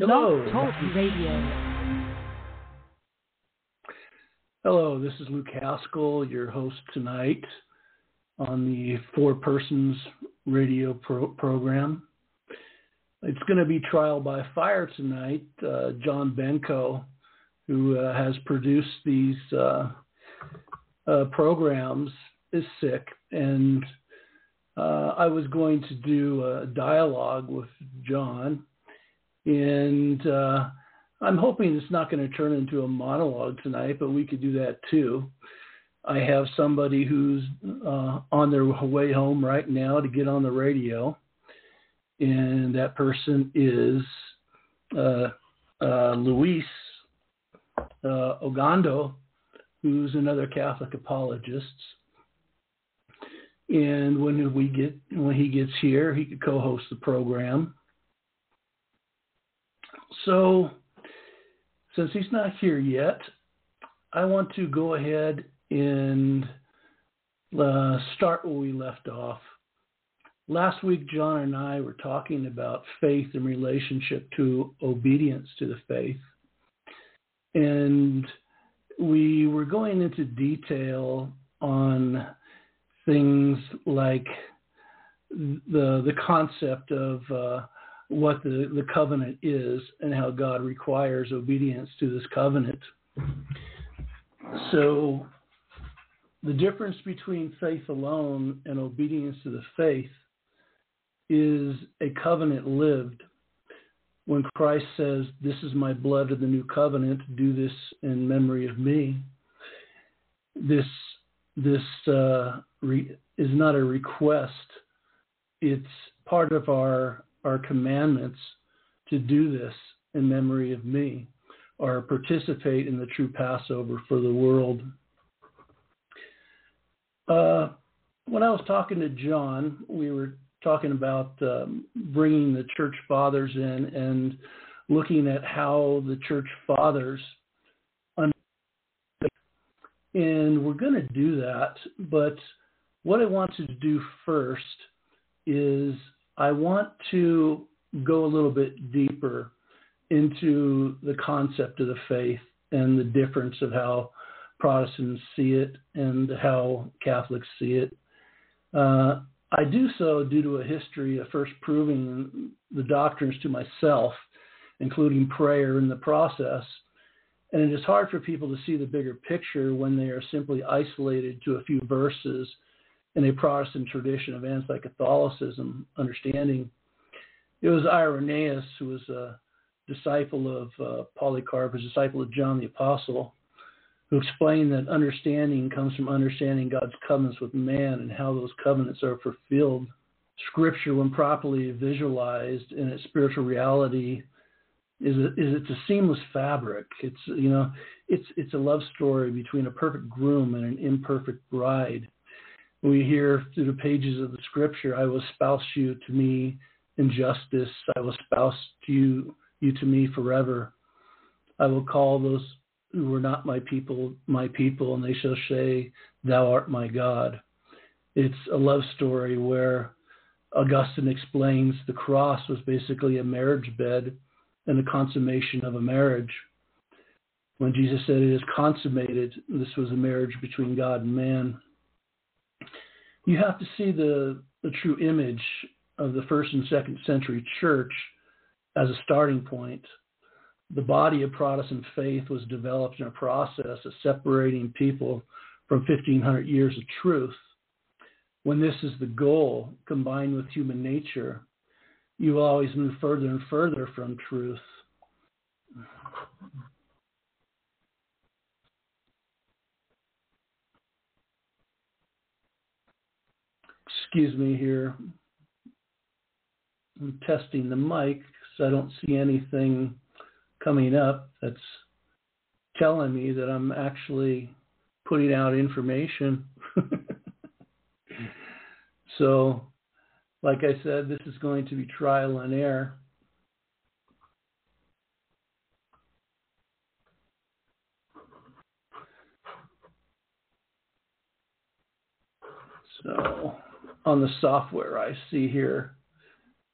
Hello. Talk Radio. Hello, this is Luke Haskell, your host tonight on the Four Persons radio pro- program. It's going to be trial by fire tonight. Uh, John Benko, who uh, has produced these uh, uh programs, is sick, and uh, I was going to do a dialogue with John, and uh, I'm hoping it's not going to turn into a monologue tonight, but we could do that too. I have somebody who's uh, on their way home right now to get on the radio, and that person is uh, uh, Luis uh, Ogando, who's another Catholic apologist. And when we get when he gets here, he could co-host the program. So, since he's not here yet, I want to go ahead and uh, start where we left off. Last week, John and I were talking about faith in relationship to obedience to the faith. And we were going into detail on things like the the concept of uh, what the, the covenant is and how God requires obedience to this covenant. So the difference between faith alone and obedience to the faith is a covenant lived. When Christ says, This is my blood of the new covenant, do this in memory of me, this, this uh, re- is not a request, it's part of our, our commandments to do this in memory of me or participate in the true Passover for the world. Uh, when I was talking to John, we were talking about um, bringing the church fathers in and looking at how the church fathers and we're going to do that but what i want to do first is i want to go a little bit deeper into the concept of the faith and the difference of how Protestants see it and how Catholics see it. Uh, I do so due to a history of first proving the doctrines to myself, including prayer in the process. And it is hard for people to see the bigger picture when they are simply isolated to a few verses in a Protestant tradition of anti Catholicism understanding. It was Irenaeus, who was a disciple of uh, Polycarp, a disciple of John the Apostle, who explained that understanding comes from understanding God's covenants with man and how those covenants are fulfilled. Scripture, when properly visualized in its spiritual reality, is a, is it's a seamless fabric. It's you know, it's it's a love story between a perfect groom and an imperfect bride. We hear through the pages of the Scripture, "I will spouse you to me in justice. I will spouse to you you to me forever. I will call those who were not my people, my people, and they shall say, Thou art my God. It's a love story where Augustine explains the cross was basically a marriage bed and the consummation of a marriage. When Jesus said it is consummated, this was a marriage between God and man. You have to see the, the true image of the first and second century church as a starting point the body of Protestant faith was developed in a process of separating people from 1500 years of truth. When this is the goal, combined with human nature, you will always move further and further from truth. Excuse me here. I'm testing the mic because I don't see anything coming up that's telling me that I'm actually putting out information. so, like I said, this is going to be trial and error. So, on the software I see here,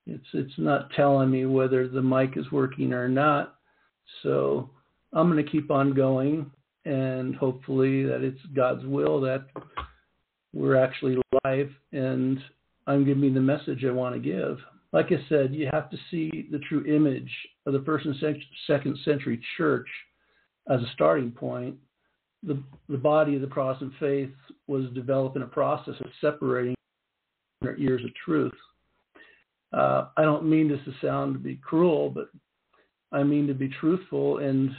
It's it's not telling me whether the mic is working or not. So I'm going to keep on going, and hopefully that it's God's will that we're actually live, and I'm giving the message I want to give. Like I said, you have to see the true image of the first and second century church as a starting point. The, the body of the Protestant faith was developing a process of separating years of truth. Uh, I don't mean this to sound to be cruel, but I mean to be truthful. And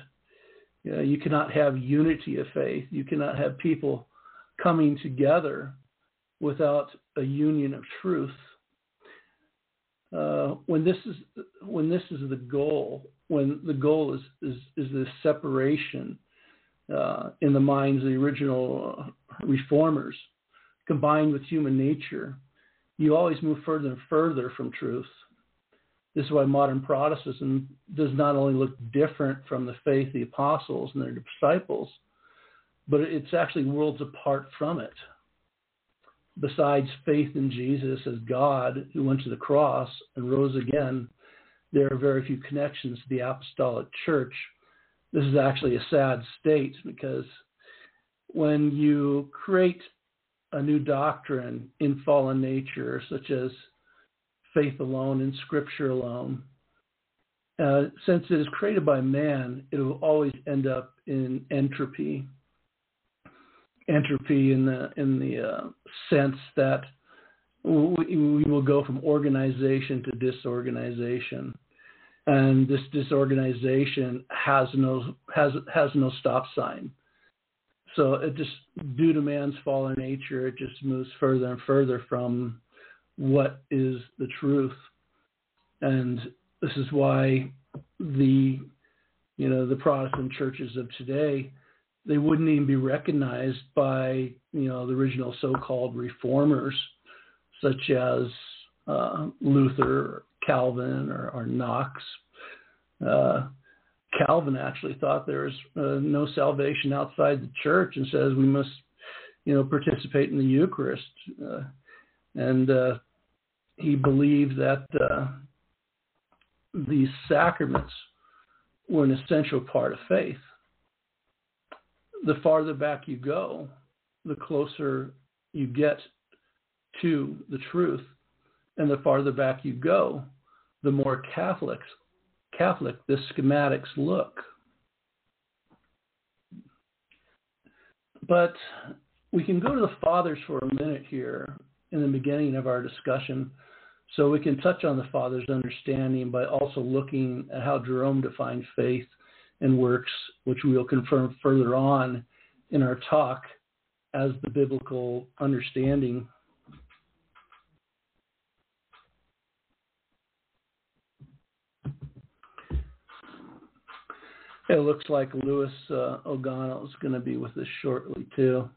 you, know, you cannot have unity of faith. You cannot have people coming together without a union of truth. Uh, when this is when this is the goal, when the goal is is, is this separation uh, in the minds of the original reformers, combined with human nature, you always move further and further from truth. This is why modern Protestantism does not only look different from the faith of the apostles and their disciples, but it's actually worlds apart from it. Besides faith in Jesus as God who went to the cross and rose again, there are very few connections to the apostolic church. This is actually a sad state because when you create a new doctrine in fallen nature, such as faith alone and scripture alone. Uh, since it is created by man, it will always end up in entropy. Entropy in the in the uh, sense that we, we will go from organization to disorganization, and this disorganization has no has has no stop sign. So it just due to man's fallen nature, it just moves further and further from what is the truth. And this is why the you know the Protestant churches of today they wouldn't even be recognized by you know the original so-called reformers such as uh, Luther, Calvin, or, or Knox. Uh, Calvin actually thought there was uh, no salvation outside the church and says we must, you know, participate in the Eucharist. Uh, and uh, he believed that uh, these sacraments were an essential part of faith. The farther back you go, the closer you get to the truth. And the farther back you go, the more Catholics Catholic the schematics look. But we can go to the fathers for a minute here in the beginning of our discussion so we can touch on the father's understanding by also looking at how Jerome defined faith and works, which we will confirm further on in our talk as the biblical understanding It looks like Louis uh, O'Gonnell is going to be with us shortly, too.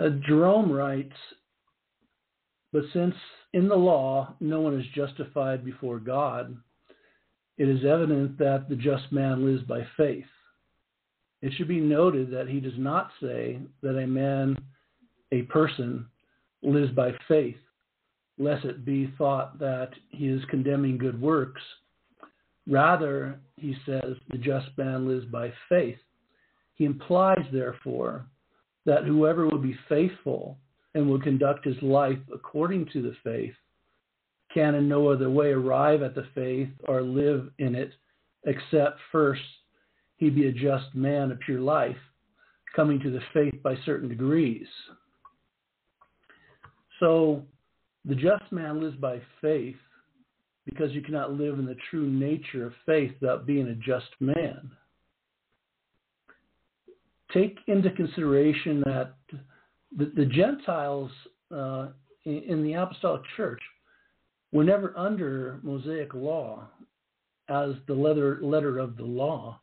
Uh, Jerome writes, but since in the law no one is justified before God, it is evident that the just man lives by faith. It should be noted that he does not say that a man, a person, lives by faith, lest it be thought that he is condemning good works Rather, he says, the just man lives by faith. He implies, therefore, that whoever will be faithful and will conduct his life according to the faith can in no other way arrive at the faith or live in it except first he be a just man of pure life, coming to the faith by certain degrees. So the just man lives by faith because you cannot live in the true nature of faith without being a just man. Take into consideration that the, the Gentiles uh, in, in the Apostolic Church were never under Mosaic law as the letter, letter of the law.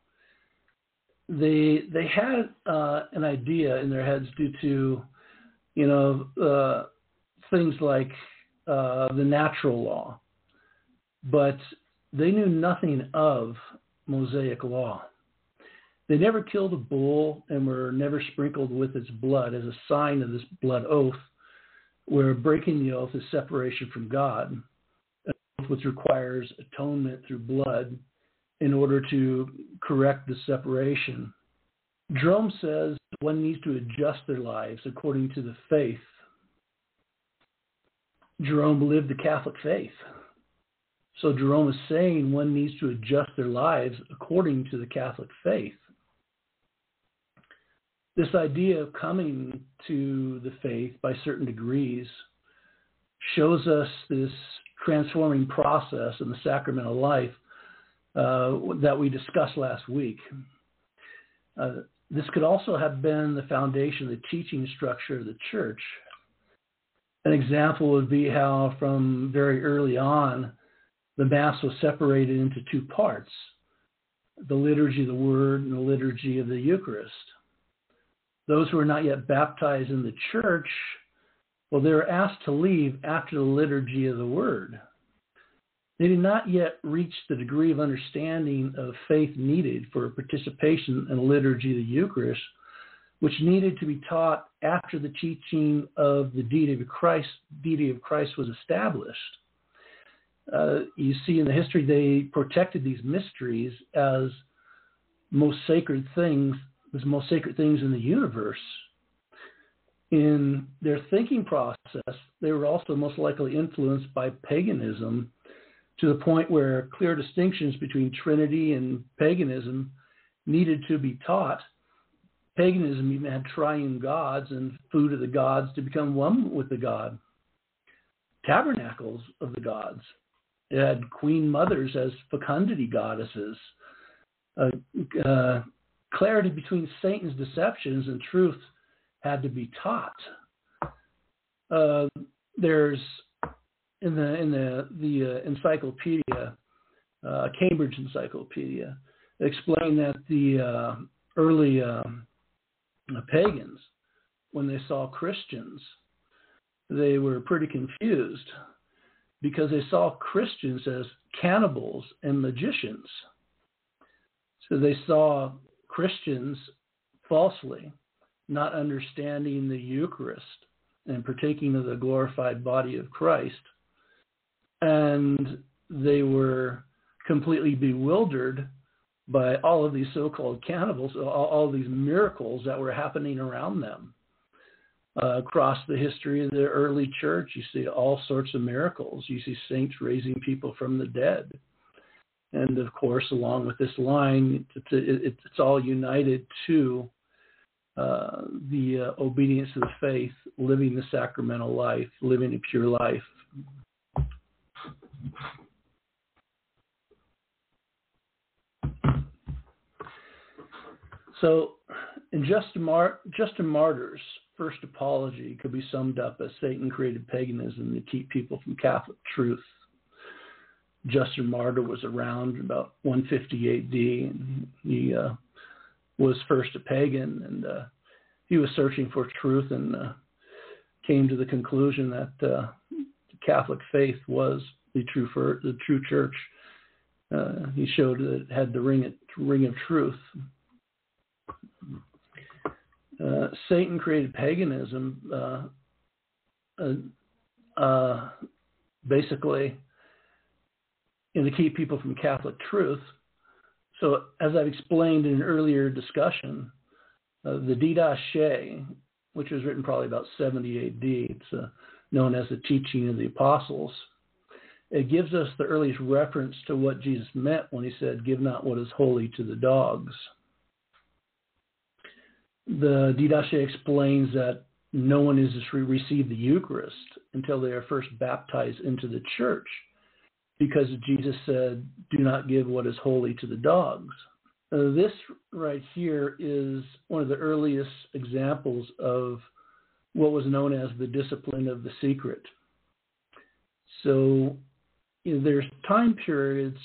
They they had uh, an idea in their heads due to, you know, uh, things like uh, the natural law but they knew nothing of Mosaic law. They never killed a bull and were never sprinkled with its blood as a sign of this blood oath. where breaking the oath is separation from God, which requires atonement through blood in order to correct the separation. Jerome says one needs to adjust their lives according to the faith. Jerome lived the Catholic faith. So Jerome is saying one needs to adjust their lives according to the Catholic faith. This idea of coming to the faith by certain degrees shows us this transforming process in the sacramental life uh, that we discussed last week. Uh, this could also have been the foundation of the teaching structure of the church. An example would be how, from very early on, the Mass was separated into two parts the liturgy of the Word and the liturgy of the Eucharist. Those who were not yet baptized in the church, well, they were asked to leave after the liturgy of the Word. They did not yet reach the degree of understanding of faith needed for participation in the liturgy of the Eucharist, which needed to be taught after the teaching of the deity of Christ, deity of Christ was established uh, you see in the history they protected these mysteries as most sacred things, as most sacred things in the universe. In their thinking process, they were also most likely influenced by paganism to the point where clear distinctions between Trinity and paganism needed to be taught. Paganism even had triune gods and food of the gods to become one with the god. Tabernacles of the gods had queen mothers as fecundity goddesses. Uh, uh, clarity between Satan's deceptions and truth had to be taught. Uh, there's in the in the the uh, encyclopedia, uh, Cambridge Encyclopedia, explain that the uh, early um, pagans, when they saw Christians, they were pretty confused because they saw Christians as cannibals and magicians. So they saw Christians falsely, not understanding the Eucharist and partaking of the glorified body of Christ. And they were completely bewildered by all of these so called cannibals, all, all these miracles that were happening around them uh, across the history of the early church. You see all sorts of miracles. You see saints raising people from the dead. And of course, along with this line, it's, it's all united to uh, the uh, obedience to the faith, living the sacramental life, living a pure life. So, in Justin, Mar- Justin Martyr's first apology could be summed up as Satan created paganism to keep people from Catholic truth. Justin Martyr was around about 150 AD, and he uh, was first a pagan, and uh, he was searching for truth and uh, came to the conclusion that uh, the Catholic faith was the true for, the true church. Uh, he showed that it had the ring ring of truth. Uh, Satan created paganism uh, uh, uh, basically to keep people from Catholic truth. So, as I've explained in an earlier discussion, uh, the Didache, which was written probably about 70 AD, it's known as the teaching of the apostles. It gives us the earliest reference to what Jesus meant when he said, Give not what is holy to the dogs the Didache explains that no one is to receive the Eucharist until they are first baptized into the church, because Jesus said, "Do not give what is holy to the dogs." Uh, this right here is one of the earliest examples of what was known as the discipline of the secret. So you know, there's time periods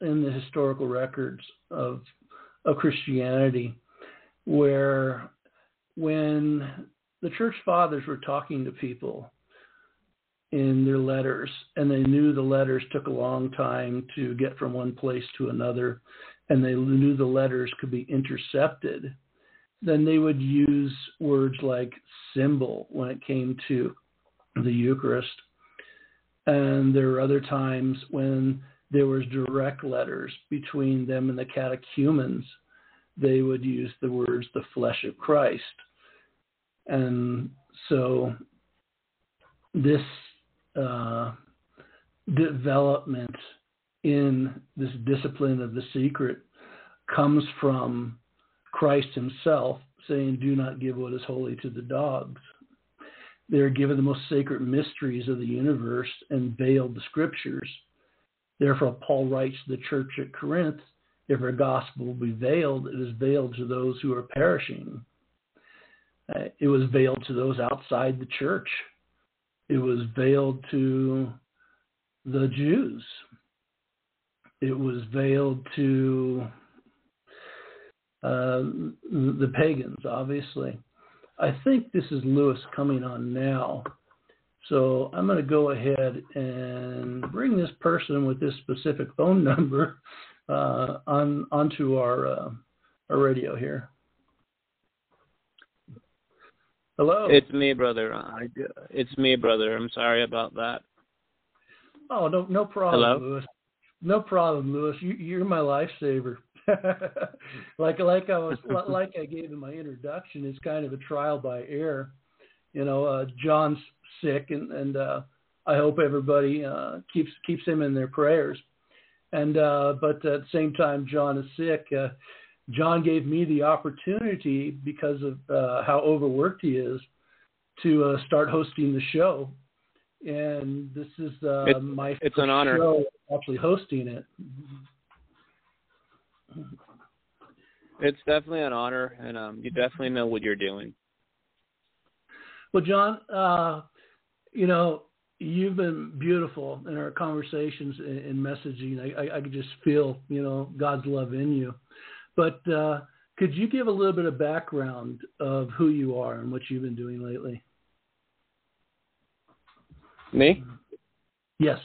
in the historical records of of Christianity where when the church fathers were talking to people in their letters and they knew the letters took a long time to get from one place to another and they knew the letters could be intercepted then they would use words like symbol when it came to the Eucharist. And there were other times when there was direct letters between them and the catechumens. They would use the words the flesh of Christ. And so this uh, development in this discipline of the secret comes from Christ himself saying, Do not give what is holy to the dogs. They're given the most sacred mysteries of the universe and veiled the scriptures. Therefore, Paul writes to the church at Corinth if our gospel be veiled, it is veiled to those who are perishing. Uh, it was veiled to those outside the church. It was veiled to the Jews. It was veiled to uh, the pagans, obviously. I think this is Lewis coming on now. So I'm going to go ahead and bring this person with this specific phone number uh, on onto our uh, our radio here. Hello. It's me, brother. I, it's me, brother. I'm sorry about that. Oh no, no problem, Hello? Lewis. No problem, Lewis. You, you're my lifesaver. like like I was like I gave in my introduction, it's kind of a trial by air. You know, uh, John's sick, and and uh, I hope everybody uh, keeps keeps him in their prayers. And uh, but at the same time, John is sick. Uh, John gave me the opportunity because of uh, how overworked he is to uh, start hosting the show. And this is uh, It's- my it's first an honor. show actually hosting it. It's definitely an honor, and um, you definitely know what you're doing. Well, John, uh, you know, you've been beautiful in our conversations and, and messaging. I, I, I could just feel, you know, God's love in you. But uh, could you give a little bit of background of who you are and what you've been doing lately? Me? Yes.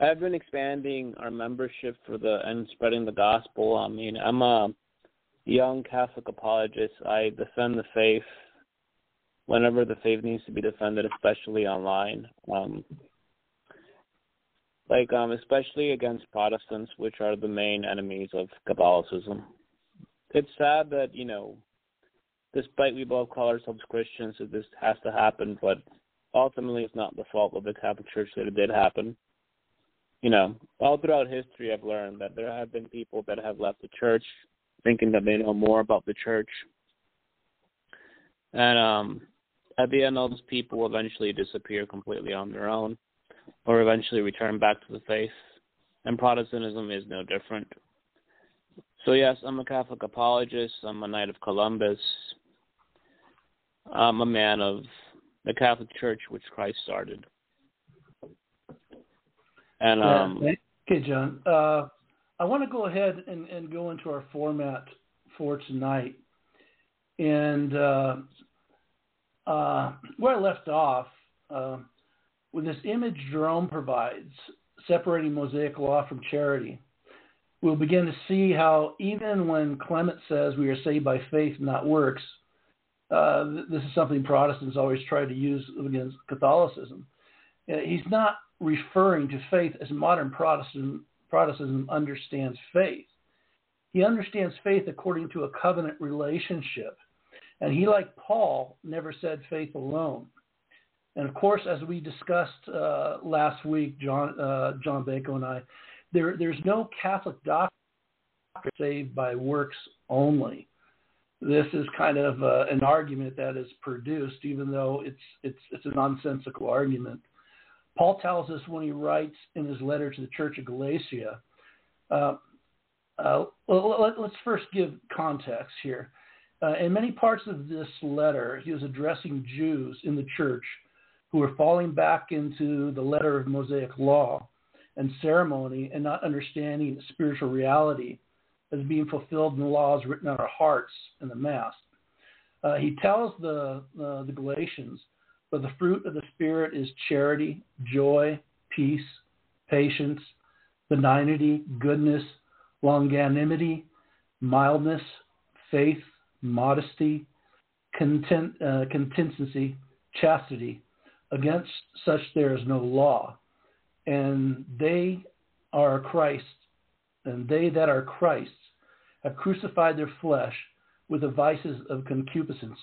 I've been expanding our membership for the and spreading the gospel. I mean, I'm a young Catholic apologist. I defend the faith whenever the faith needs to be defended, especially online. Um, like um, especially against Protestants, which are the main enemies of Catholicism. It's sad that you know, despite we both call ourselves Christians, that this has to happen, but ultimately it's not the fault of the Catholic Church that it did happen you know, all throughout history, I've learned that there have been people that have left the church thinking that they know more about the church. And um, at the end, all those people will eventually disappear completely on their own or eventually return back to the faith. And Protestantism is no different. So, yes, I'm a Catholic apologist. I'm a Knight of Columbus. I'm a man of the Catholic Church, which Christ started. And Yeah. um, okay, John. Uh, I want to go ahead and, and go into our format for tonight. And uh, uh, where I left off, uh, with this image Jerome provides, separating Mosaic law from charity, we'll begin to see how even when Clement says we are saved by faith, not works, uh, this is something Protestants always try to use against Catholicism. Uh, he's not referring to faith as modern Protestant, Protestantism understands faith. He understands faith according to a covenant relationship. And he, like Paul, never said faith alone. And of course, as we discussed uh, last week, John uh, John Benko and I, there there's no Catholic doctrine saved by works only. This is kind of uh, an argument that is produced, even though it's it's it's a nonsensical argument. Paul tells us when he writes in his letter to the Church of Galatia. Uh, uh, let, us first give context here. Uh, in many parts of this letter, he was addressing Jews in the church who were falling back into the letter of Mosaic law and ceremony and not understanding spiritual reality as being fulfilled in the laws written on our hearts in the Mass. Uh, he tells the, uh, the Galatians, but the fruit of the Spirit is charity, joy, peace, patience, benignity, goodness, longanimity, mildness, faith, modesty, content, uh, continency, chastity. Against such there is no law. And they are Christ, and they that are Christ's have crucified their flesh with the vices of concupiscence.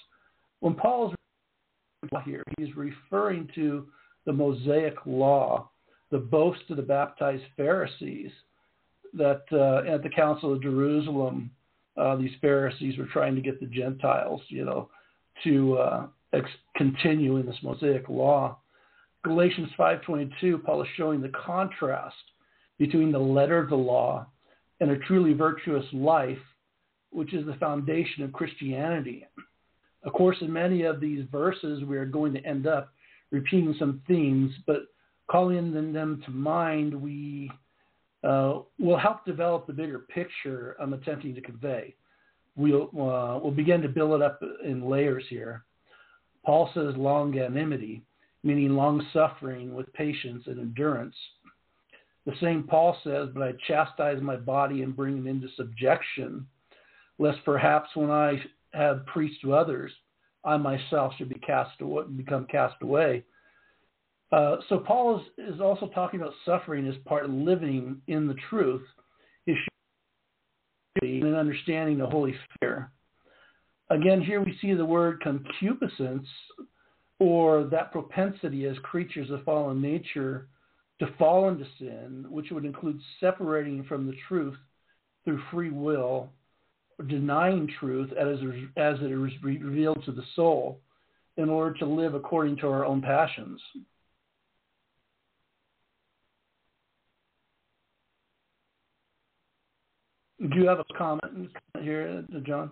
When Paul is here, he's referring to the Mosaic law, the boast of the baptized Pharisees that uh, at the Council of Jerusalem, uh, these Pharisees were trying to get the Gentiles, you know, to uh, ex- continue in this Mosaic law. Galatians 5:22, Paul is showing the contrast between the letter of the law and a truly virtuous life, which is the foundation of Christianity. Of course, in many of these verses, we are going to end up repeating some themes, but calling them to mind, we uh, will help develop the bigger picture I'm attempting to convey. We'll, uh, we'll begin to build it up in layers here. Paul says longanimity, meaning long suffering with patience and endurance. The same Paul says, but I chastise my body and bring it into subjection, lest perhaps when I have preached to others, I myself should be cast away, become cast away. Uh, so Paul is, is also talking about suffering as part of living in the truth, and understanding the holy fear. Again, here we see the word concupiscence, or that propensity as creatures of fallen nature to fall into sin, which would include separating from the truth through free will, denying truth as, as it is revealed to the soul, in order to live according to our own passions. Do you have a comment here, John?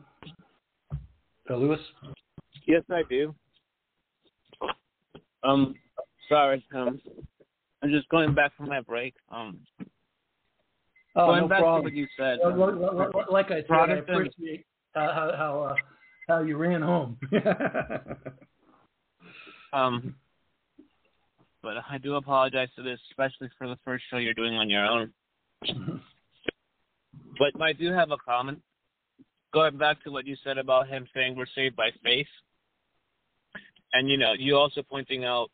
Uh, Lewis? Yes, I do. Um, sorry. Um, I'm just going back from my break. Um, oh, going no back problem. to what you said. Well, like I said, I appreciate uh, how how, uh, how you ran home. um, but I do apologize for this, especially for the first show you're doing on your own. but I do have a comment. Going back to what you said about him saying we're saved by faith, and you know, you also pointing out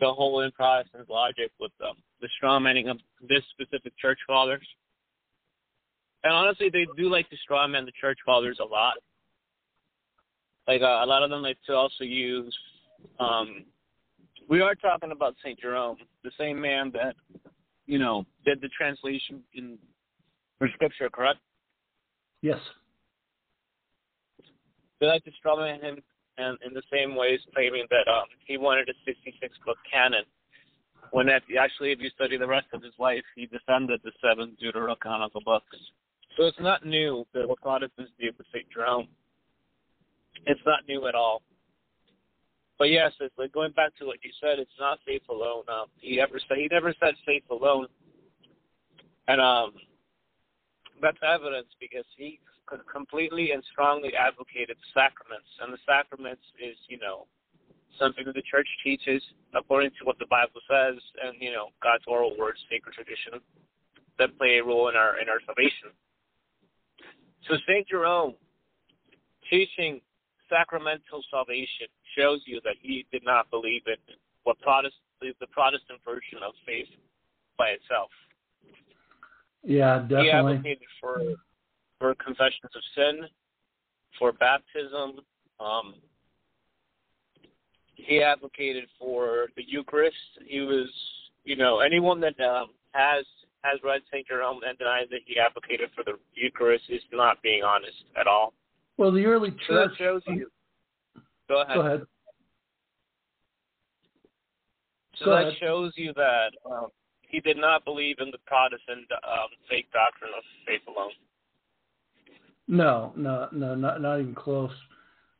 the whole in Protestant logic with um, the straw manning of this specific church fathers. And honestly, they do like to straw man the church fathers a lot. Like uh, a lot of them like to also use. Um, we are talking about Saint Jerome, the same man that you know did the translation in for Scripture, correct? Yes. They like to man him and in the same ways claiming that um, he wanted a 66 book canon. When that, actually, if you study the rest of his life, he defended the seven deuterocanonical books. So it's not new that what Protestants do with St. Jerome. It's not new at all. But yes, it's like going back to what you said. It's not faith alone. Um, he ever said he never said faith alone, and um, that's evidence because he completely and strongly advocated sacraments, and the sacraments is, you know, something that the church teaches according to what the Bible says, and you know, God's oral words, sacred tradition, that play a role in our in our salvation. So Saint Jerome teaching sacramental salvation shows you that he did not believe in what Protestant the Protestant version of faith by itself. Yeah, definitely. He advocated for for confessions of sin, for baptism. Um, he advocated for the Eucharist. He was, you know, anyone that um, has has read Saint Jerome and denies that he advocated for the Eucharist is not being honest at all. Well, the early church so that shows you. Go ahead. Go ahead. So Go that ahead. shows you that um, he did not believe in the Protestant um, fake doctrine of faith alone. No, no, no, not not even close.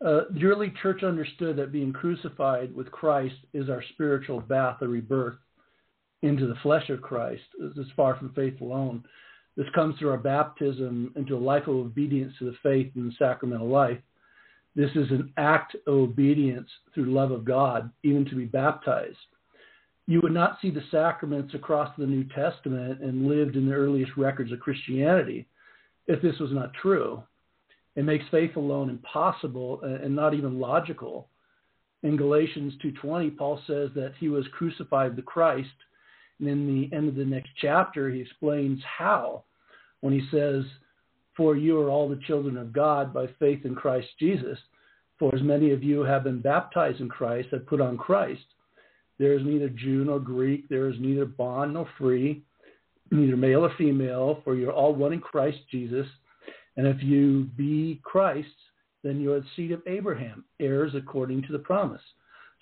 Uh, the early church understood that being crucified with Christ is our spiritual bath or rebirth into the flesh of Christ. This is far from faith alone. This comes through our baptism into a life of obedience to the faith and the sacramental life. This is an act of obedience through love of God, even to be baptized. You would not see the sacraments across the New Testament and lived in the earliest records of Christianity if this was not true. It makes faith alone impossible and not even logical. In Galatians 2:20, Paul says that he was crucified with Christ, and in the end of the next chapter, he explains how when he says, "For you are all the children of God by faith in Christ Jesus." For as many of you have been baptized in Christ have put on Christ. There is neither Jew nor Greek, there is neither bond nor free, neither male or female, for you're all one in Christ Jesus. And if you be Christ, then you're the seed of Abraham, heirs according to the promise.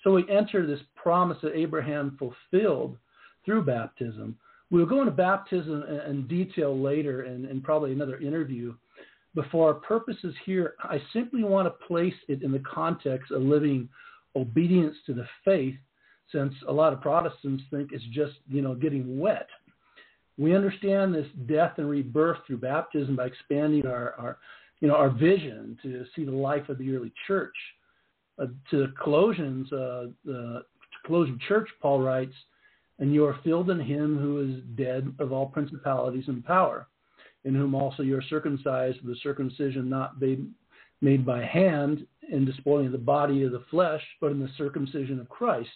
So we enter this promise that Abraham fulfilled through baptism. We'll go into baptism in detail later and, and probably another interview. But for our purposes here, I simply want to place it in the context of living obedience to the faith, since a lot of Protestants think it's just, you know, getting wet. We understand this death and rebirth through baptism by expanding our, our you know, our vision to see the life of the early church. Uh, to the Colossians, uh, the Colossian church, Paul writes, and you are filled in him who is dead of all principalities and power, in whom also you are circumcised with the circumcision not made, made by hand in despoiling the body of the flesh, but in the circumcision of Christ,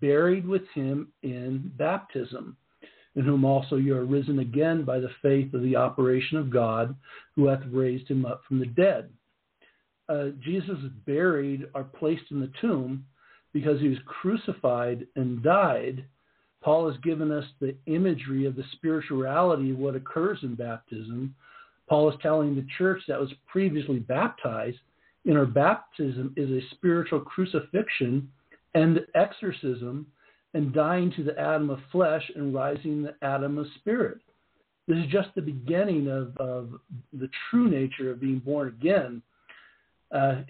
buried with him in baptism in whom also you are risen again by the faith of the operation of God, who hath raised him up from the dead. Uh, Jesus is buried or placed in the tomb because he was crucified and died. Paul has given us the imagery of the spirituality of what occurs in baptism. Paul is telling the church that was previously baptized in our baptism is a spiritual crucifixion and exorcism and dying to the Adam of flesh and rising the Adam of spirit. This is just the beginning of, of the true nature of being born again. Uh,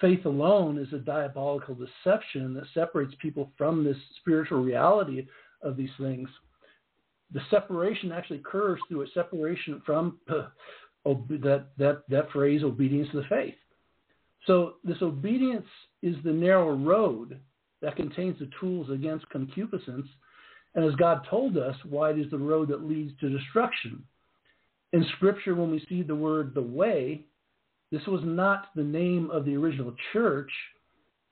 faith alone is a diabolical deception that separates people from this spiritual reality of these things. The separation actually occurs through a separation from uh, that, that, that phrase, obedience to the faith. So, this obedience is the narrow road that contains the tools against concupiscence. And as God told us, wide is the road that leads to destruction. In Scripture, when we see the word the way, this was not the name of the original church.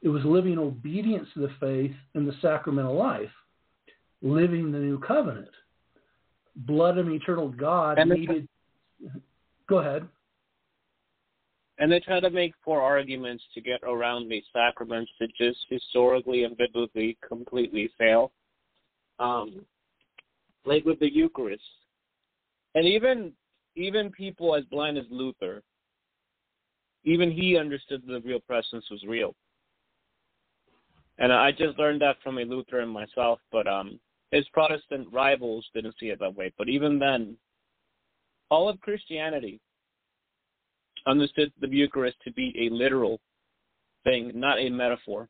It was living obedience to the faith and the sacramental life, living the new covenant. Blood of eternal God and needed. Go ahead and they try to make four arguments to get around these sacraments that just historically and biblically completely fail. Um, like with the Eucharist, and even even people as blind as Luther, even he understood that the real presence was real. And I just learned that from a Lutheran myself, but um, his Protestant rivals didn't see it that way. But even then, all of Christianity understood the Eucharist to be a literal thing, not a metaphor.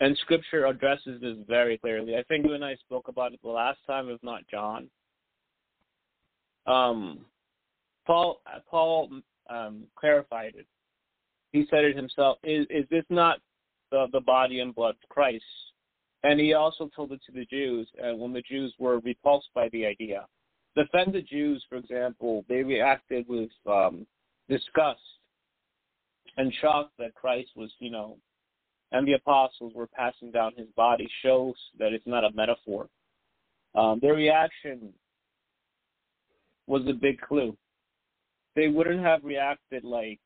And Scripture addresses this very clearly. I think you and I spoke about it the last time, if not John. Um, Paul Paul um, clarified it. He said it himself. Is is this not the the body and blood of Christ? And he also told it to the Jews, and when the Jews were repulsed by the idea. The offended Jews, for example, they reacted with um, disgust and shocked that Christ was, you know, and the apostles were passing down his body shows that it's not a metaphor. Um, their reaction was a big clue. They wouldn't have reacted like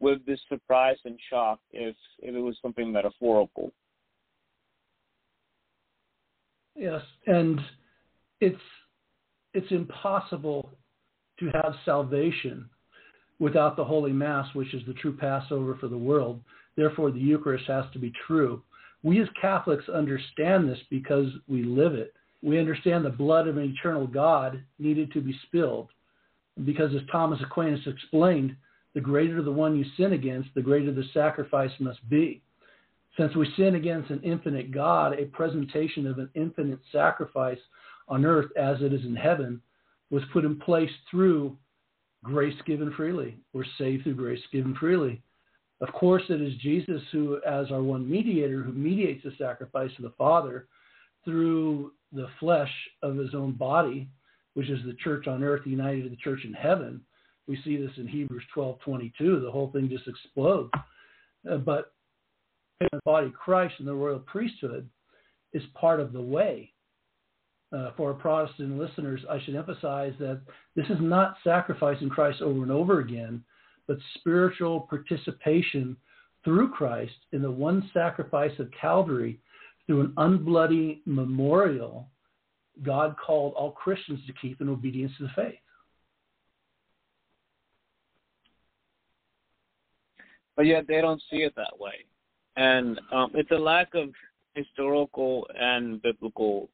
with this surprise and shock if if it was something metaphorical. Yes, and it's it's impossible to have salvation without the Holy Mass, which is the true Passover for the world. Therefore, the Eucharist has to be true. We as Catholics understand this because we live it. We understand the blood of an eternal God needed to be spilled. Because, as Thomas Aquinas explained, the greater the one you sin against, the greater the sacrifice must be. Since we sin against an infinite God, a presentation of an infinite sacrifice on earth as it is in heaven was put in place through grace given freely. We're saved through grace given freely. Of course, it is Jesus who, as our one mediator, who mediates the sacrifice of the Father through the flesh of his own body, which is the church on earth united to the church in heaven. We see this in Hebrews 12:22. The whole thing just explodes. Uh, but the body Christ and the royal priesthood is part of the way. Uh, for our Protestant listeners, I should emphasize that this is not sacrificing Christ over and over again, but spiritual participation through Christ in the one sacrifice of Calvary through an unbloody memorial God called all Christians to keep in obedience to the faith. But yet they don't see it that way. And um, it's a lack of historical and biblical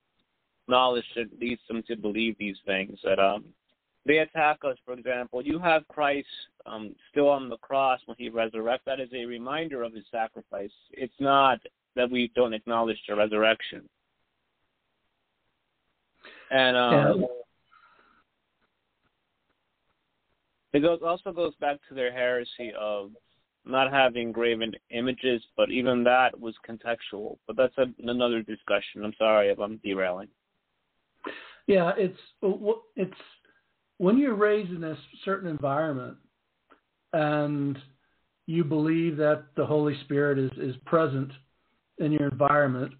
knowledge that leads them to believe these things. That um, they attack us, for example. You have Christ um, still on the cross when he resurrects. That is a reminder of his sacrifice. It's not that we don't acknowledge the resurrection. And um, it goes also goes back to their heresy of not having graven images, but even that was contextual. But that's a, another discussion. I'm sorry if I'm derailing. Yeah, it's it's when you're raised in a certain environment and you believe that the Holy Spirit is, is present in your environment,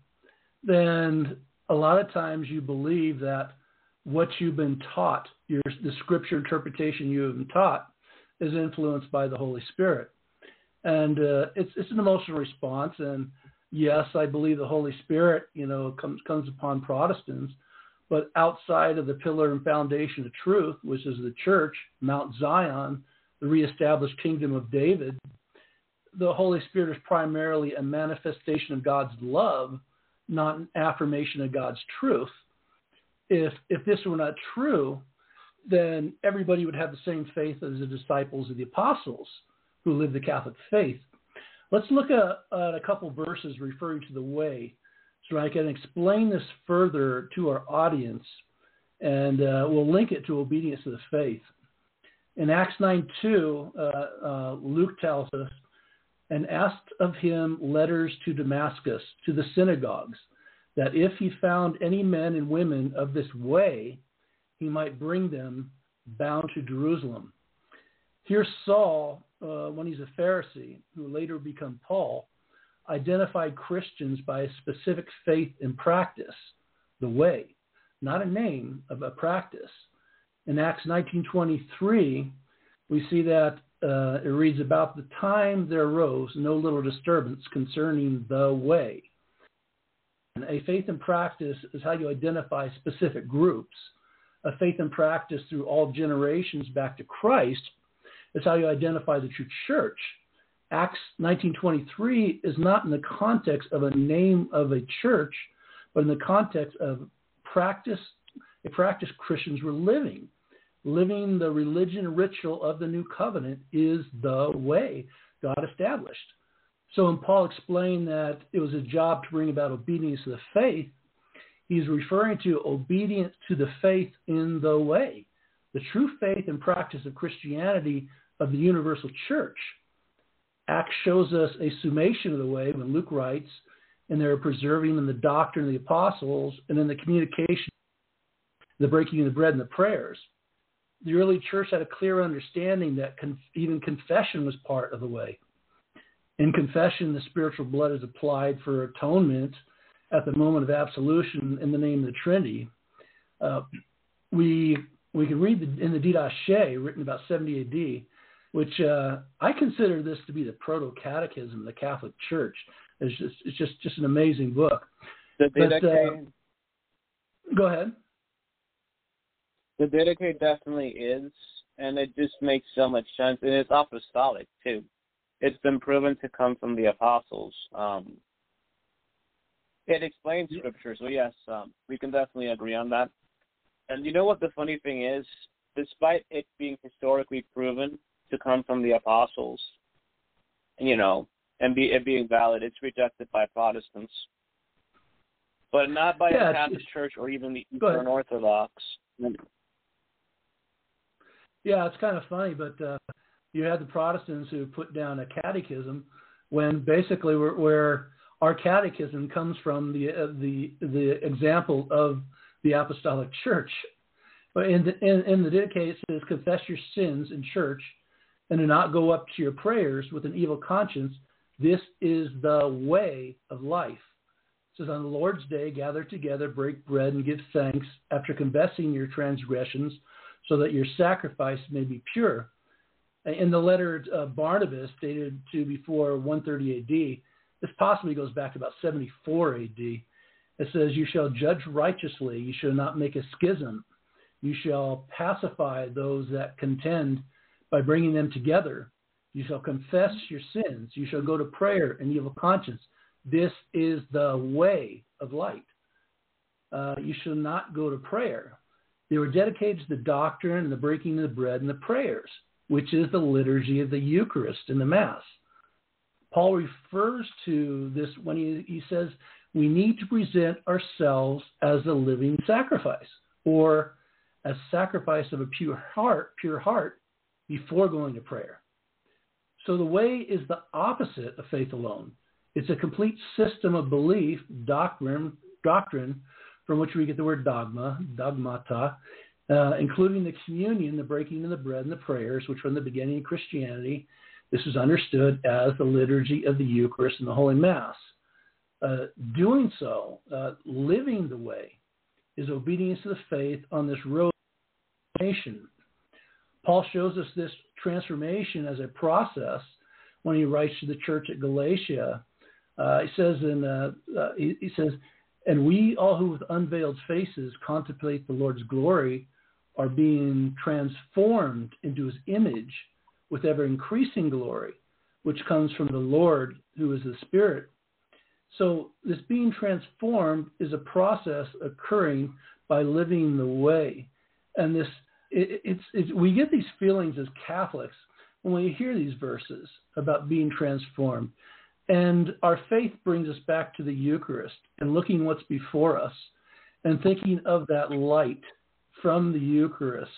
then a lot of times you believe that what you've been taught, your the scripture interpretation you have been taught, is influenced by the Holy Spirit, and uh, it's it's an emotional response. And yes, I believe the Holy Spirit, you know, comes comes upon Protestants, but outside of the pillar and foundation of truth, which is the church, Mount Zion, the reestablished kingdom of David, the Holy Spirit is primarily a manifestation of God's love, not an affirmation of God's truth. If if this were not true, then everybody would have the same faith as the disciples of the apostles who lived the Catholic faith. Let's look at, at a couple verses referring to the way so I can explain this further to our audience, and uh, we'll link it to obedience to the faith. In Acts 9 2, uh, uh, Luke tells us, and asked of him letters to Damascus, to the synagogues, that if he found any men and women of this way, he might bring them bound to Jerusalem. Here, Saul, uh, when he's a Pharisee, who later become Paul, identified Christians by a specific faith and practice, the way, not a name of a practice. In Acts 19:23, we see that uh, it reads about the time there arose no little disturbance concerning the way. And a faith and practice is how you identify specific groups. A faith and practice through all generations back to Christ is how you identify the true church. Acts 19:23 is not in the context of a name of a church, but in the context of practice, a practice Christians were living living the religion ritual of the new covenant is the way God established. So when Paul explained that it was a job to bring about obedience to the faith, he's referring to obedience to the faith in the way, the true faith and practice of Christianity of the universal church. Acts shows us a summation of the way when Luke writes, and they're preserving in the doctrine of the apostles and in the communication, the breaking of the bread and the prayers the early church had a clear understanding that con- even confession was part of the way. In confession, the spiritual blood is applied for atonement at the moment of absolution in the name of the Trinity. Uh, we we can read the, in the Didache, written about 70 A.D., which uh, I consider this to be the proto catechism of the Catholic Church. It's just it's just just an amazing book. The but, uh, go ahead. The Didache definitely is, and it just makes so much sense. And it's apostolic too. It's been proven to come from the apostles. Um, it explains scripture, so yes, um, we can definitely agree on that. And you know what the funny thing is? Despite it being historically proven to come from the apostles, you know, and be it being valid, it's rejected by Protestants, but not by yeah, the Catholic Church or even the Eastern Orthodox. Yeah, it's kind of funny, but uh, you had the Protestants who put down a catechism when basically where, where our catechism comes from the uh, the the example of the Apostolic Church. in the, in, in the it says, confess your sins in church and do not go up to your prayers with an evil conscience. This is the way of life. It says, on the Lord's day, gather together, break bread, and give thanks after confessing your transgressions, so that your sacrifice may be pure. In the letter of uh, Barnabas, dated to before 130 AD, this possibly goes back to about 74 AD. It says, You shall judge righteously, you shall not make a schism, you shall pacify those that contend by bringing them together. You shall confess your sins. You shall go to prayer and you have a conscience. This is the way of light. Uh, you shall not go to prayer. They were dedicated to the doctrine and the breaking of the bread and the prayers, which is the liturgy of the Eucharist and the Mass. Paul refers to this when he, he says we need to present ourselves as a living sacrifice or a sacrifice of a pure heart, pure heart before going to prayer. So the way is the opposite of faith alone. It's a complete system of belief, doctrine, doctrine from which we get the word dogma, dogmata, uh, including the communion, the breaking of the bread, and the prayers, which from the beginning of Christianity, this is understood as the liturgy of the Eucharist and the Holy Mass. Uh, doing so, uh, living the way, is obedience to the faith on this road transformation. Paul shows us this transformation as a process when he writes to the church at Galatia. Uh, he says in uh, uh, he, he, says, and we all who with unveiled faces contemplate the Lord's glory are being transformed into His image with ever increasing glory, which comes from the Lord who is the Spirit. So this being transformed is a process occurring by living the way, and this it, it's, it's, we get these feelings as Catholics when we hear these verses about being transformed. And our faith brings us back to the Eucharist and looking what's before us and thinking of that light from the Eucharist,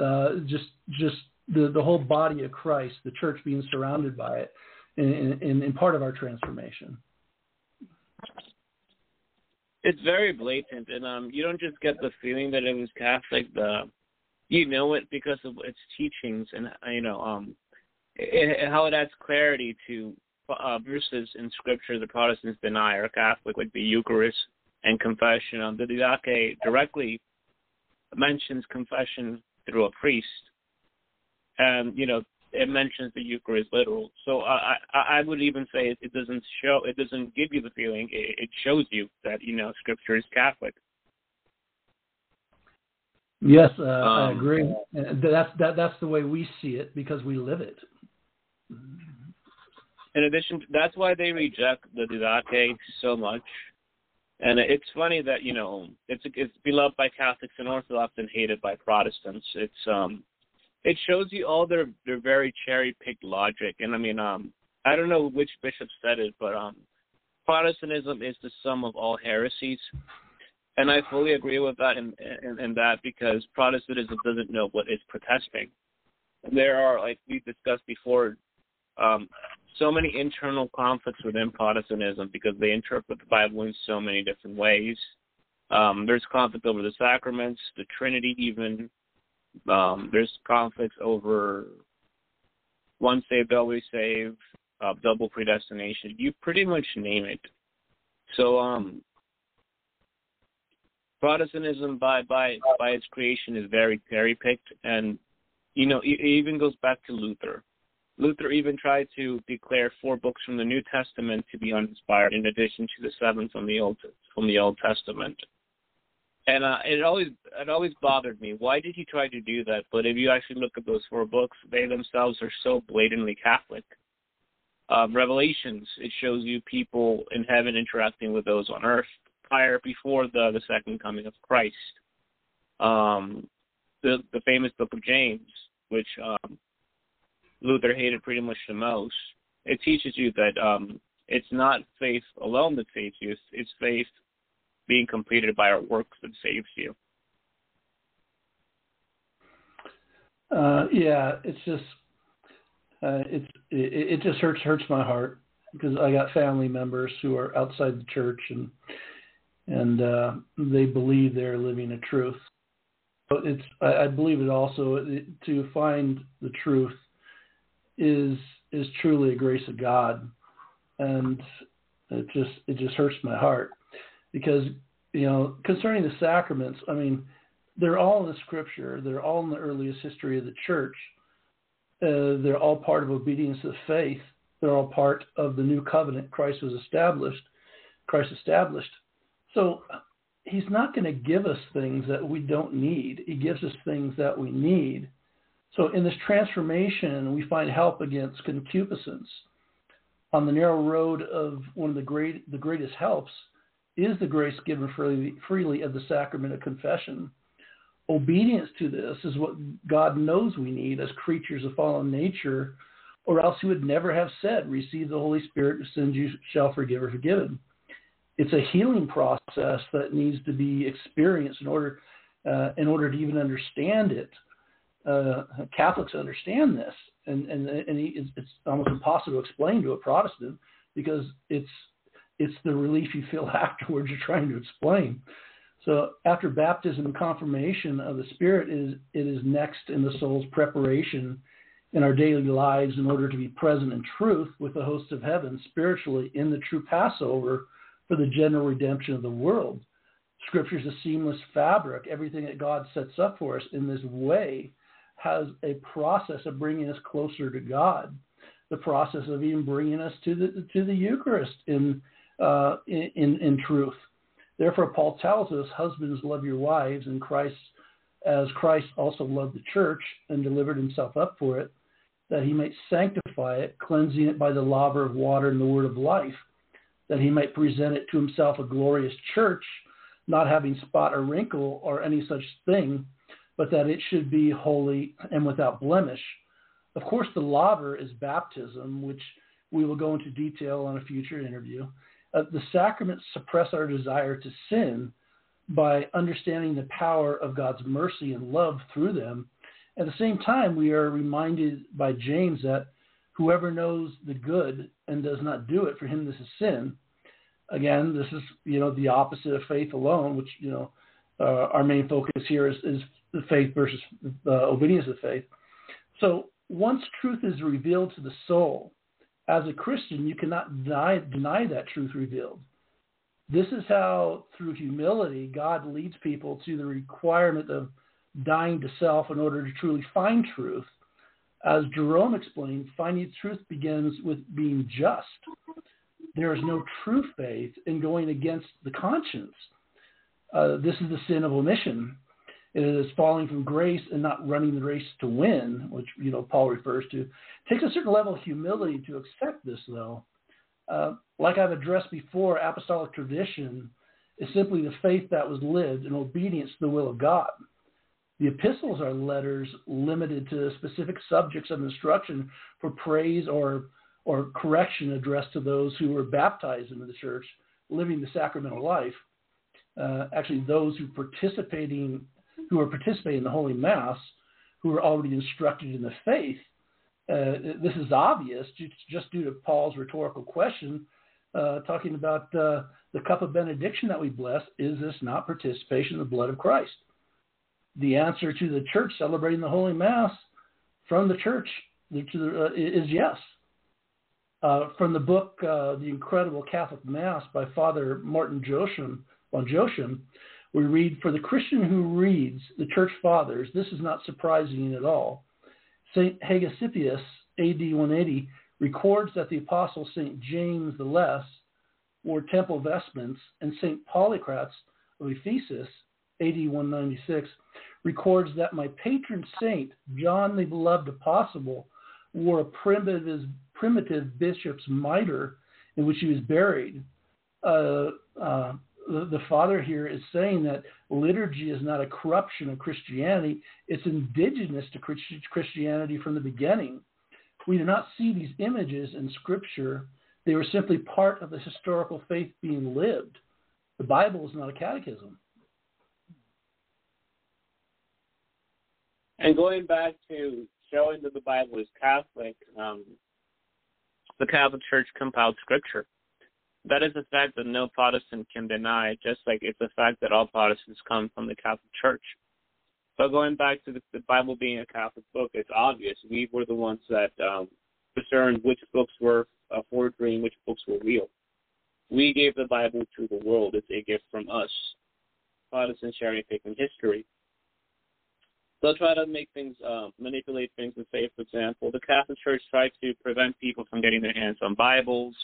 uh, just just the, the whole body of Christ, the church being surrounded by it, in part of our transformation. It's very blatant, and um, you don't just get the feeling that it was Catholic. The you know it because of its teachings and uh, you know um it, how it adds clarity to uh, verses in scripture the Protestants deny or Catholic like the Eucharist and confession. Um, the Didache directly mentions confession through a priest, and you know it mentions the Eucharist literal. So I I, I would even say it, it doesn't show it doesn't give you the feeling it, it shows you that you know Scripture is Catholic. Yes, uh, um, I agree. That's that, that's the way we see it because we live it. In addition, that's why they reject the Didache so much. And it's funny that you know it's it's beloved by Catholics and Orthodox and hated by Protestants. It's um, it shows you all their their very cherry picked logic. And I mean um, I don't know which bishop said it, but um, Protestantism is the sum of all heresies and I fully agree with that in, in, in that because Protestantism doesn't know what it's protesting. There are, like we discussed before, um, so many internal conflicts within Protestantism because they interpret the Bible in so many different ways. Um, there's conflict over the sacraments, the Trinity, even. Um, there's conflicts over once saved, always saved, uh, double predestination. You pretty much name it. So um, Protestantism by by by its creation is very cherry picked, and you know it even goes back to Luther. Luther even tried to declare four books from the New Testament to be uninspired, in addition to the seven from the Old from the Old Testament. And uh, it always it always bothered me. Why did he try to do that? But if you actually look at those four books, they themselves are so blatantly Catholic. Uh, Revelations it shows you people in heaven interacting with those on earth prior before the the second coming of Christ. Um, the the famous Book of James, which um, Luther hated pretty much the most, it teaches you that um, it's not faith alone that saves you; it's, it's faith being completed by our works that saves you. Uh, yeah, it's just uh, it's it, it just hurts hurts my heart because I got family members who are outside the church and and uh, they believe they're living a truth. it's I, I believe it also it, to find the truth is is truly a grace of God, and it just it just hurts my heart because you know concerning the sacraments, I mean they're all in the Scripture, they're all in the earliest history of the church, uh, they're all part of obedience of faith, they're all part of the new covenant Christ was established, Christ established. So he's not going to give us things that we don't need. He gives us things that we need. So in this transformation, we find help against concupiscence. On the narrow road of one of the great the greatest helps is the grace given freely, freely of the sacrament of confession. Obedience to this is what God knows we need as creatures of fallen nature, or else he would never have said, Receive the Holy Spirit, sins you shall forgive or forgiven it's a healing process that needs to be experienced in order uh, in order to even understand it. Uh, Catholics understand this, and and, and it's, it's almost impossible to explain to a Protestant because it's it's the relief you feel afterwards you're trying to explain. So after baptism and confirmation of the Spirit is it is next in the soul's preparation in our daily lives in order to be present in truth with the hosts of heaven spiritually in the true Passover for the general redemption of the world. Scripture is a seamless fabric. Everything that God sets up for us in this way has a process of bringing us closer to God. The process of even bringing us to the to the Eucharist in uh, in, in truth. Therefore, Paul tells us, "Husbands, love your wives, and Christ, as Christ also loved the church and delivered himself up for it, that he might sanctify it, cleansing it by the laver of water and the word of life." That he might present it to himself a glorious church, not having spot or wrinkle or any such thing, but that it should be holy and without blemish. Of course, the laver is baptism, which we will go into detail on a future interview. Uh, the sacraments suppress our desire to sin by understanding the power of God's mercy and love through them. At the same time, we are reminded by James that Whoever knows the good and does not do it, for him this is sin. Again, this is you know the opposite of faith alone, which you know uh, our main focus here is, is the faith versus uh, obedience of faith. So once truth is revealed to the soul, as a Christian, you cannot deny, deny that truth revealed. This is how, through humility, God leads people to the requirement of dying to self in order to truly find truth as Jerome explained, finding truth begins with being just. There is no true faith in going against the conscience. Uh, this is the sin of omission. It is falling from grace and not running the race to win, which you know Paul refers to. It takes a certain level of humility to accept this, though. Uh, like I've addressed before, apostolic tradition is simply the faith that was lived in obedience to the will of God. The epistles are letters limited to specific subjects of instruction for praise or, or correction addressed to those who were baptized into the church, living the sacramental life. Uh, actually, those who participating who are participating in the Holy Mass, who are already instructed in the faith. Uh, this is obvious just due to Paul's rhetorical question, uh, talking about uh, the cup of benediction that we bless. Is this not participation in the blood of Christ? The answer to the church celebrating the Holy Mass from the church uh, is yes. Uh, from the book uh, The Incredible Catholic Mass by Father Martin Joachim, von Joachim, we read, For the Christian who reads the church fathers, this is not surprising at all. St. Hegesippus, AD 180, records that the apostle St. James the Less wore temple vestments, and St. Polycrates of Ephesus, AD 196, records that my patron saint, John the Beloved Apostle, wore a primitive, primitive bishop's mitre in which he was buried. Uh, uh, the, the, father here is saying that liturgy is not a corruption of Christianity, it's indigenous to Christianity from the beginning. We do not see these images in Scripture, they were simply part of the historical faith being lived. The Bible is not a catechism. And going back to showing that the Bible is Catholic, um, the Catholic Church compiled Scripture. That is a fact that no Protestant can deny, just like it's a fact that all Protestants come from the Catholic Church. But going back to the, the Bible being a Catholic book, it's obvious we were the ones that um, discerned which books were a forgery and which books were real. We gave the Bible to the world. It's a gift from us. Protestants cherry picking history. They'll try to make things, uh, manipulate things and say, for example, the Catholic Church tried to prevent people from getting their hands on Bibles,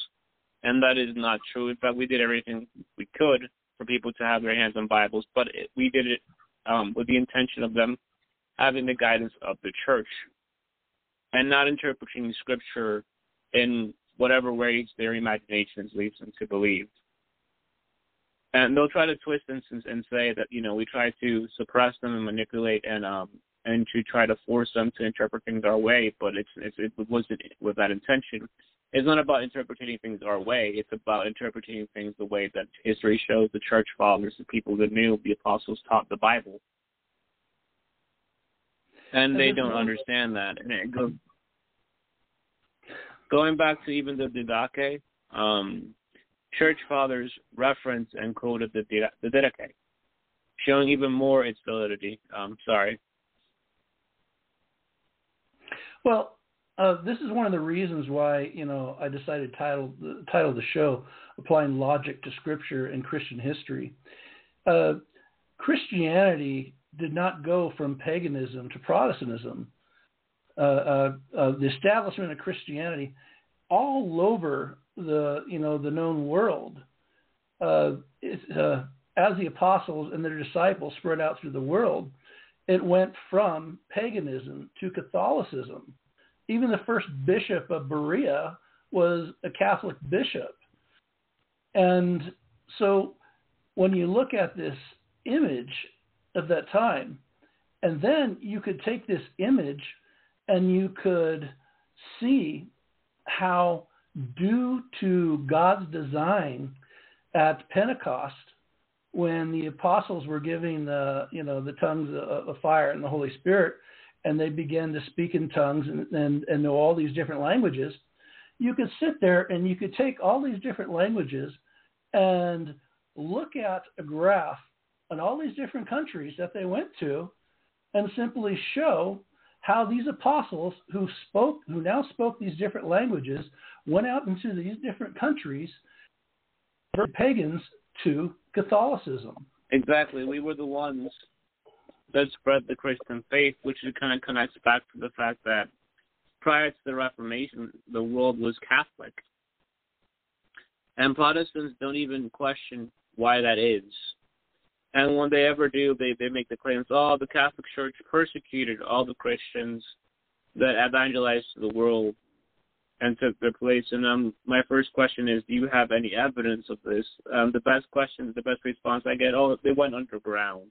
and that is not true. In fact, we did everything we could for people to have their hands on Bibles, but it, we did it um, with the intention of them having the guidance of the church and not interpreting Scripture in whatever ways their imaginations leads them to believe and they'll try to twist and, and say that you know we try to suppress them and manipulate and um and to try to force them to interpret things our way, but it's, it's it wasn't with that intention. It's not about interpreting things our way. It's about interpreting things the way that history shows the church fathers, the people that knew the apostles taught the Bible, and they don't understand that. And it goes, going back to even the Didache, um, church fathers reference and quoted the, the Didache, showing even more its validity. Um, sorry. Well, uh, this is one of the reasons why you know I decided to title the title the show "Applying Logic to Scripture and Christian History." Uh, Christianity did not go from paganism to Protestantism. Uh, uh, uh the establishment of Christianity all over the you know the known world uh, uh, as the apostles and their disciples spread out through the world, it went from paganism to Catholicism. Even the first bishop of Berea was a Catholic bishop. And so when you look at this image of that time, and then you could take this image and you could see how due to God's design at Pentecost, when the apostles were giving the you know the tongues of fire and the Holy Spirit, and they began to speak in tongues and, and, and know all these different languages, you could sit there and you could take all these different languages and look at a graph on all these different countries that they went to and simply show how these apostles who spoke, who now spoke these different languages, went out into these different countries, from pagans to Catholicism. Exactly. We were the ones that spread the Christian faith, which kind of connects back to the fact that prior to the Reformation, the world was Catholic. And Protestants don't even question why that is. And when they ever do, they, they make the claims, oh, the Catholic Church persecuted all the Christians that evangelized the world and took their place. And um, my first question is, do you have any evidence of this? Um, the best question, the best response I get, oh, they went underground.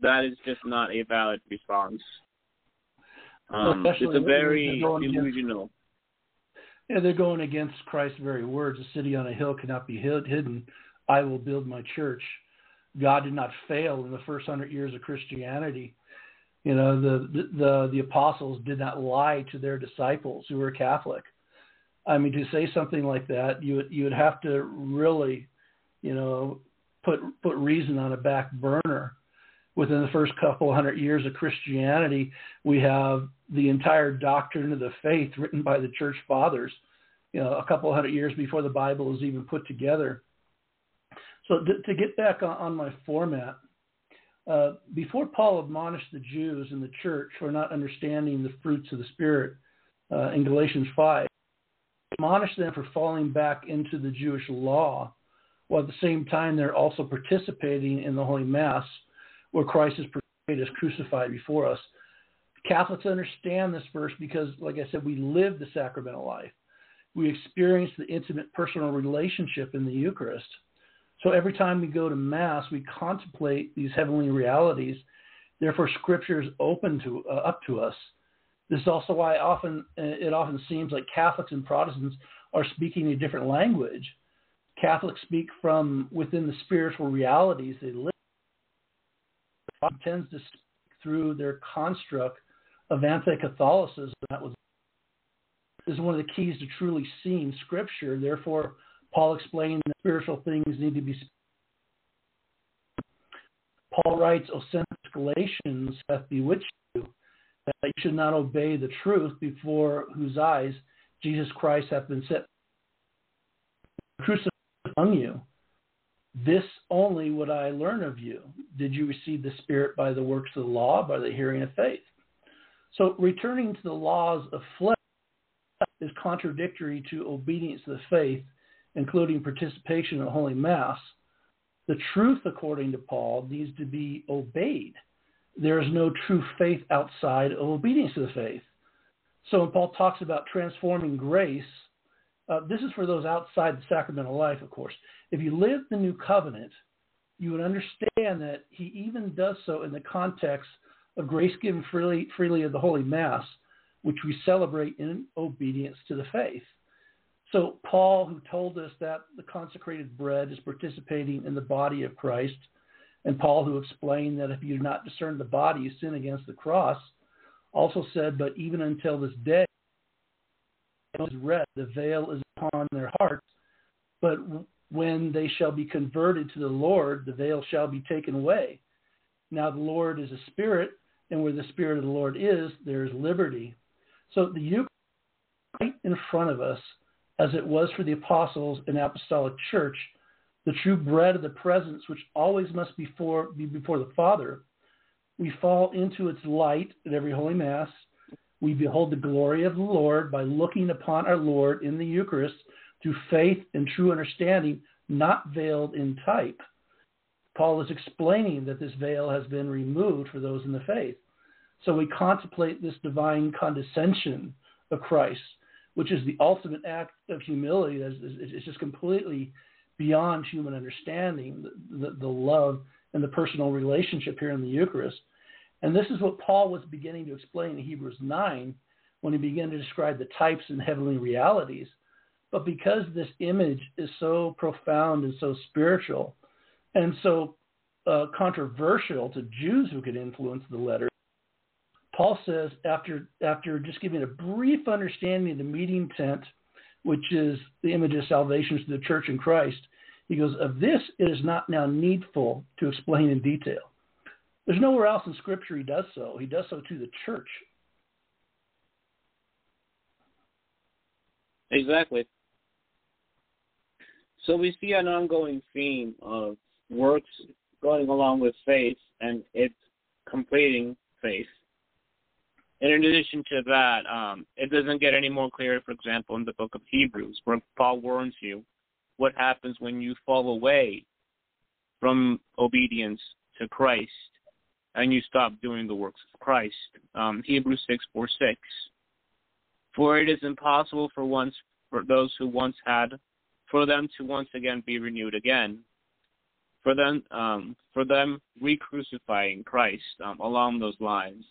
That is just not a valid response. Um, it's a very delusional. Yeah, they're going against Christ's very words. A city on a hill cannot be hid, hidden. I will build my church. God did not fail in the first hundred years of Christianity. You know, the, the the apostles did not lie to their disciples who were Catholic. I mean, to say something like that, you would you would have to really, you know, put put reason on a back burner. Within the first couple hundred years of Christianity, we have the entire doctrine of the faith written by the church fathers. You know, a couple hundred years before the Bible was even put together. So to, to get back on, on my format, uh, before Paul admonished the Jews in the church for not understanding the fruits of the Spirit uh, in Galatians 5, he admonished them for falling back into the Jewish law, while at the same time they're also participating in the Holy Mass, where Christ is portrayed as crucified before us. Catholics understand this verse because, like I said, we live the sacramental life. We experience the intimate personal relationship in the Eucharist. So every time we go to Mass, we contemplate these heavenly realities. Therefore, Scripture is open to uh, up to us. This is also why often uh, it often seems like Catholics and Protestants are speaking a different language. Catholics speak from within the spiritual realities they live. Tends to speak through their construct of anti-Catholicism. That was is one of the keys to truly seeing Scripture. Therefore, Paul explained that spiritual things need to be. Paul writes, O sent Galatians hath bewitched you, that you should not obey the truth before whose eyes Jesus Christ hath been set crucified among you. This only would I learn of you. Did you receive the Spirit by the works of the law, by the hearing of faith? So returning to the laws of flesh is contradictory to obedience to the faith, including participation in the Holy Mass. The truth, according to Paul, needs to be obeyed. There is no true faith outside of obedience to the faith. So when Paul talks about transforming grace, uh, this is for those outside the sacramental life, of course. If you live the new covenant, you would understand that he even does so in the context of grace given freely, freely of the Holy Mass, which we celebrate in obedience to the faith. So, Paul, who told us that the consecrated bread is participating in the body of Christ, and Paul, who explained that if you do not discern the body, you sin against the cross, also said, But even until this day, the veil is upon their hearts. But when they shall be converted to the Lord, the veil shall be taken away. Now, the Lord is a spirit, and where the Spirit of the Lord is, there is liberty. So the Eucharist right in front of us, as it was for the apostles in apostolic church, the true bread of the presence, which always must be before the Father. We fall into its light at every Holy Mass. We behold the glory of the Lord by looking upon our Lord in the Eucharist through faith and true understanding, not veiled in type. Paul is explaining that this veil has been removed for those in the faith. So we contemplate this divine condescension of Christ, which is the ultimate act of humility. It's just completely beyond human understanding, the, the, the love and the personal relationship here in the Eucharist. And this is what Paul was beginning to explain in Hebrews 9 when he began to describe the types and heavenly realities. But because this image is so profound and so spiritual and so uh, controversial to Jews who could influence the letter, Paul says, after, after just giving a brief understanding of the meeting tent, which is the image of salvation to the church in Christ, he goes, Of this it is not now needful to explain in detail. There's nowhere else in Scripture he does so. He does so to the church. Exactly. So we see an ongoing theme of works going along with faith and it completing faith. In addition to that, um, it doesn't get any more clear, for example, in the book of Hebrews, where Paul warns you what happens when you fall away from obedience to Christ and you stop doing the works of Christ. Um, Hebrews 6 4 6. For it is impossible for once for those who once had for them to once again be renewed again. For them, um, for them re-crucifying Christ um, along those lines.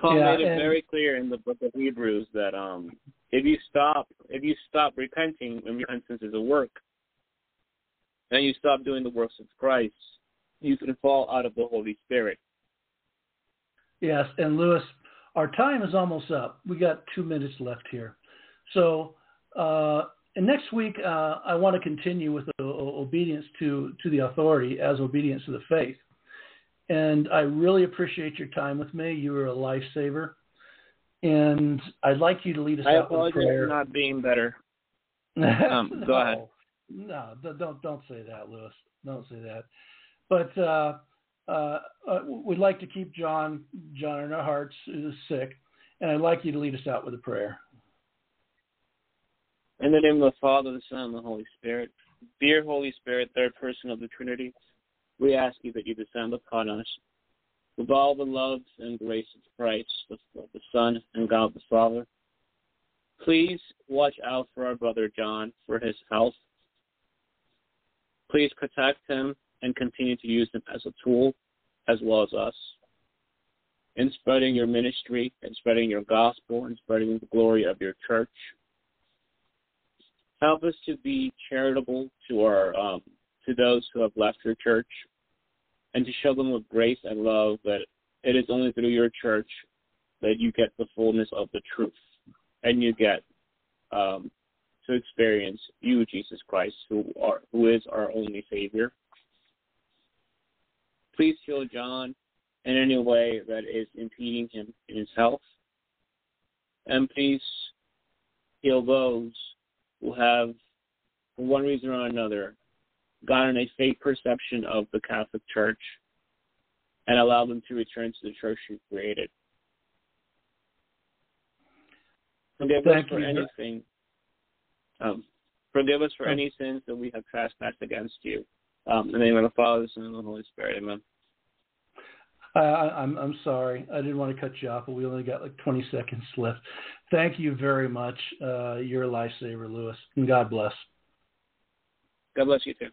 Paul yeah, made it and... very clear in the book of Hebrews that um, if you stop, if you stop repenting, and repentance is a work, and you stop doing the works of Christ, you can fall out of the Holy Spirit. Yes, and Lewis, our time is almost up. We got two minutes left here. So, uh, and next week, uh, I want to continue with the, obedience to, to the authority as obedience to the faith. And I really appreciate your time with me. You were a lifesaver. And I'd like you to lead us I out with a prayer. for not being better. Um, no, go ahead. No, don't don't say that, Lewis. Don't say that. But uh, uh, uh, we'd like to keep John John in our hearts who's sick, and I'd like you to lead us out with a prayer. In the name of the Father, the Son, and the Holy Spirit. Dear Holy Spirit, third person of the Trinity, we ask you that you descend upon us with all the love and grace of Christ, the, the Son, and God the Father. Please watch out for our brother John for his health. Please protect him and continue to use him as a tool as well as us in spreading your ministry and spreading your gospel and spreading the glory of your church. Help us to be charitable to our um, to those who have left your church and to show them with grace and love that it is only through your church that you get the fullness of the truth and you get um, to experience you, Jesus Christ, who are who is our only Savior. Please heal John in any way that is impeding him in his health. And please heal those who have, for one reason or another, gotten a fake perception of the Catholic Church and allow them to return to the church you created. Forgive Thank us for you. anything. Um, forgive us for Oh. any sins that we have trespassed against you. Um, in the name of the Father, the Son, and the Holy Spirit. Amen. I, I, I'm I'm sorry. I didn't want to cut you off, but we only got like 20 seconds left. Thank you very much. Uh, you're a lifesaver, Lewis, and God bless. God bless you too.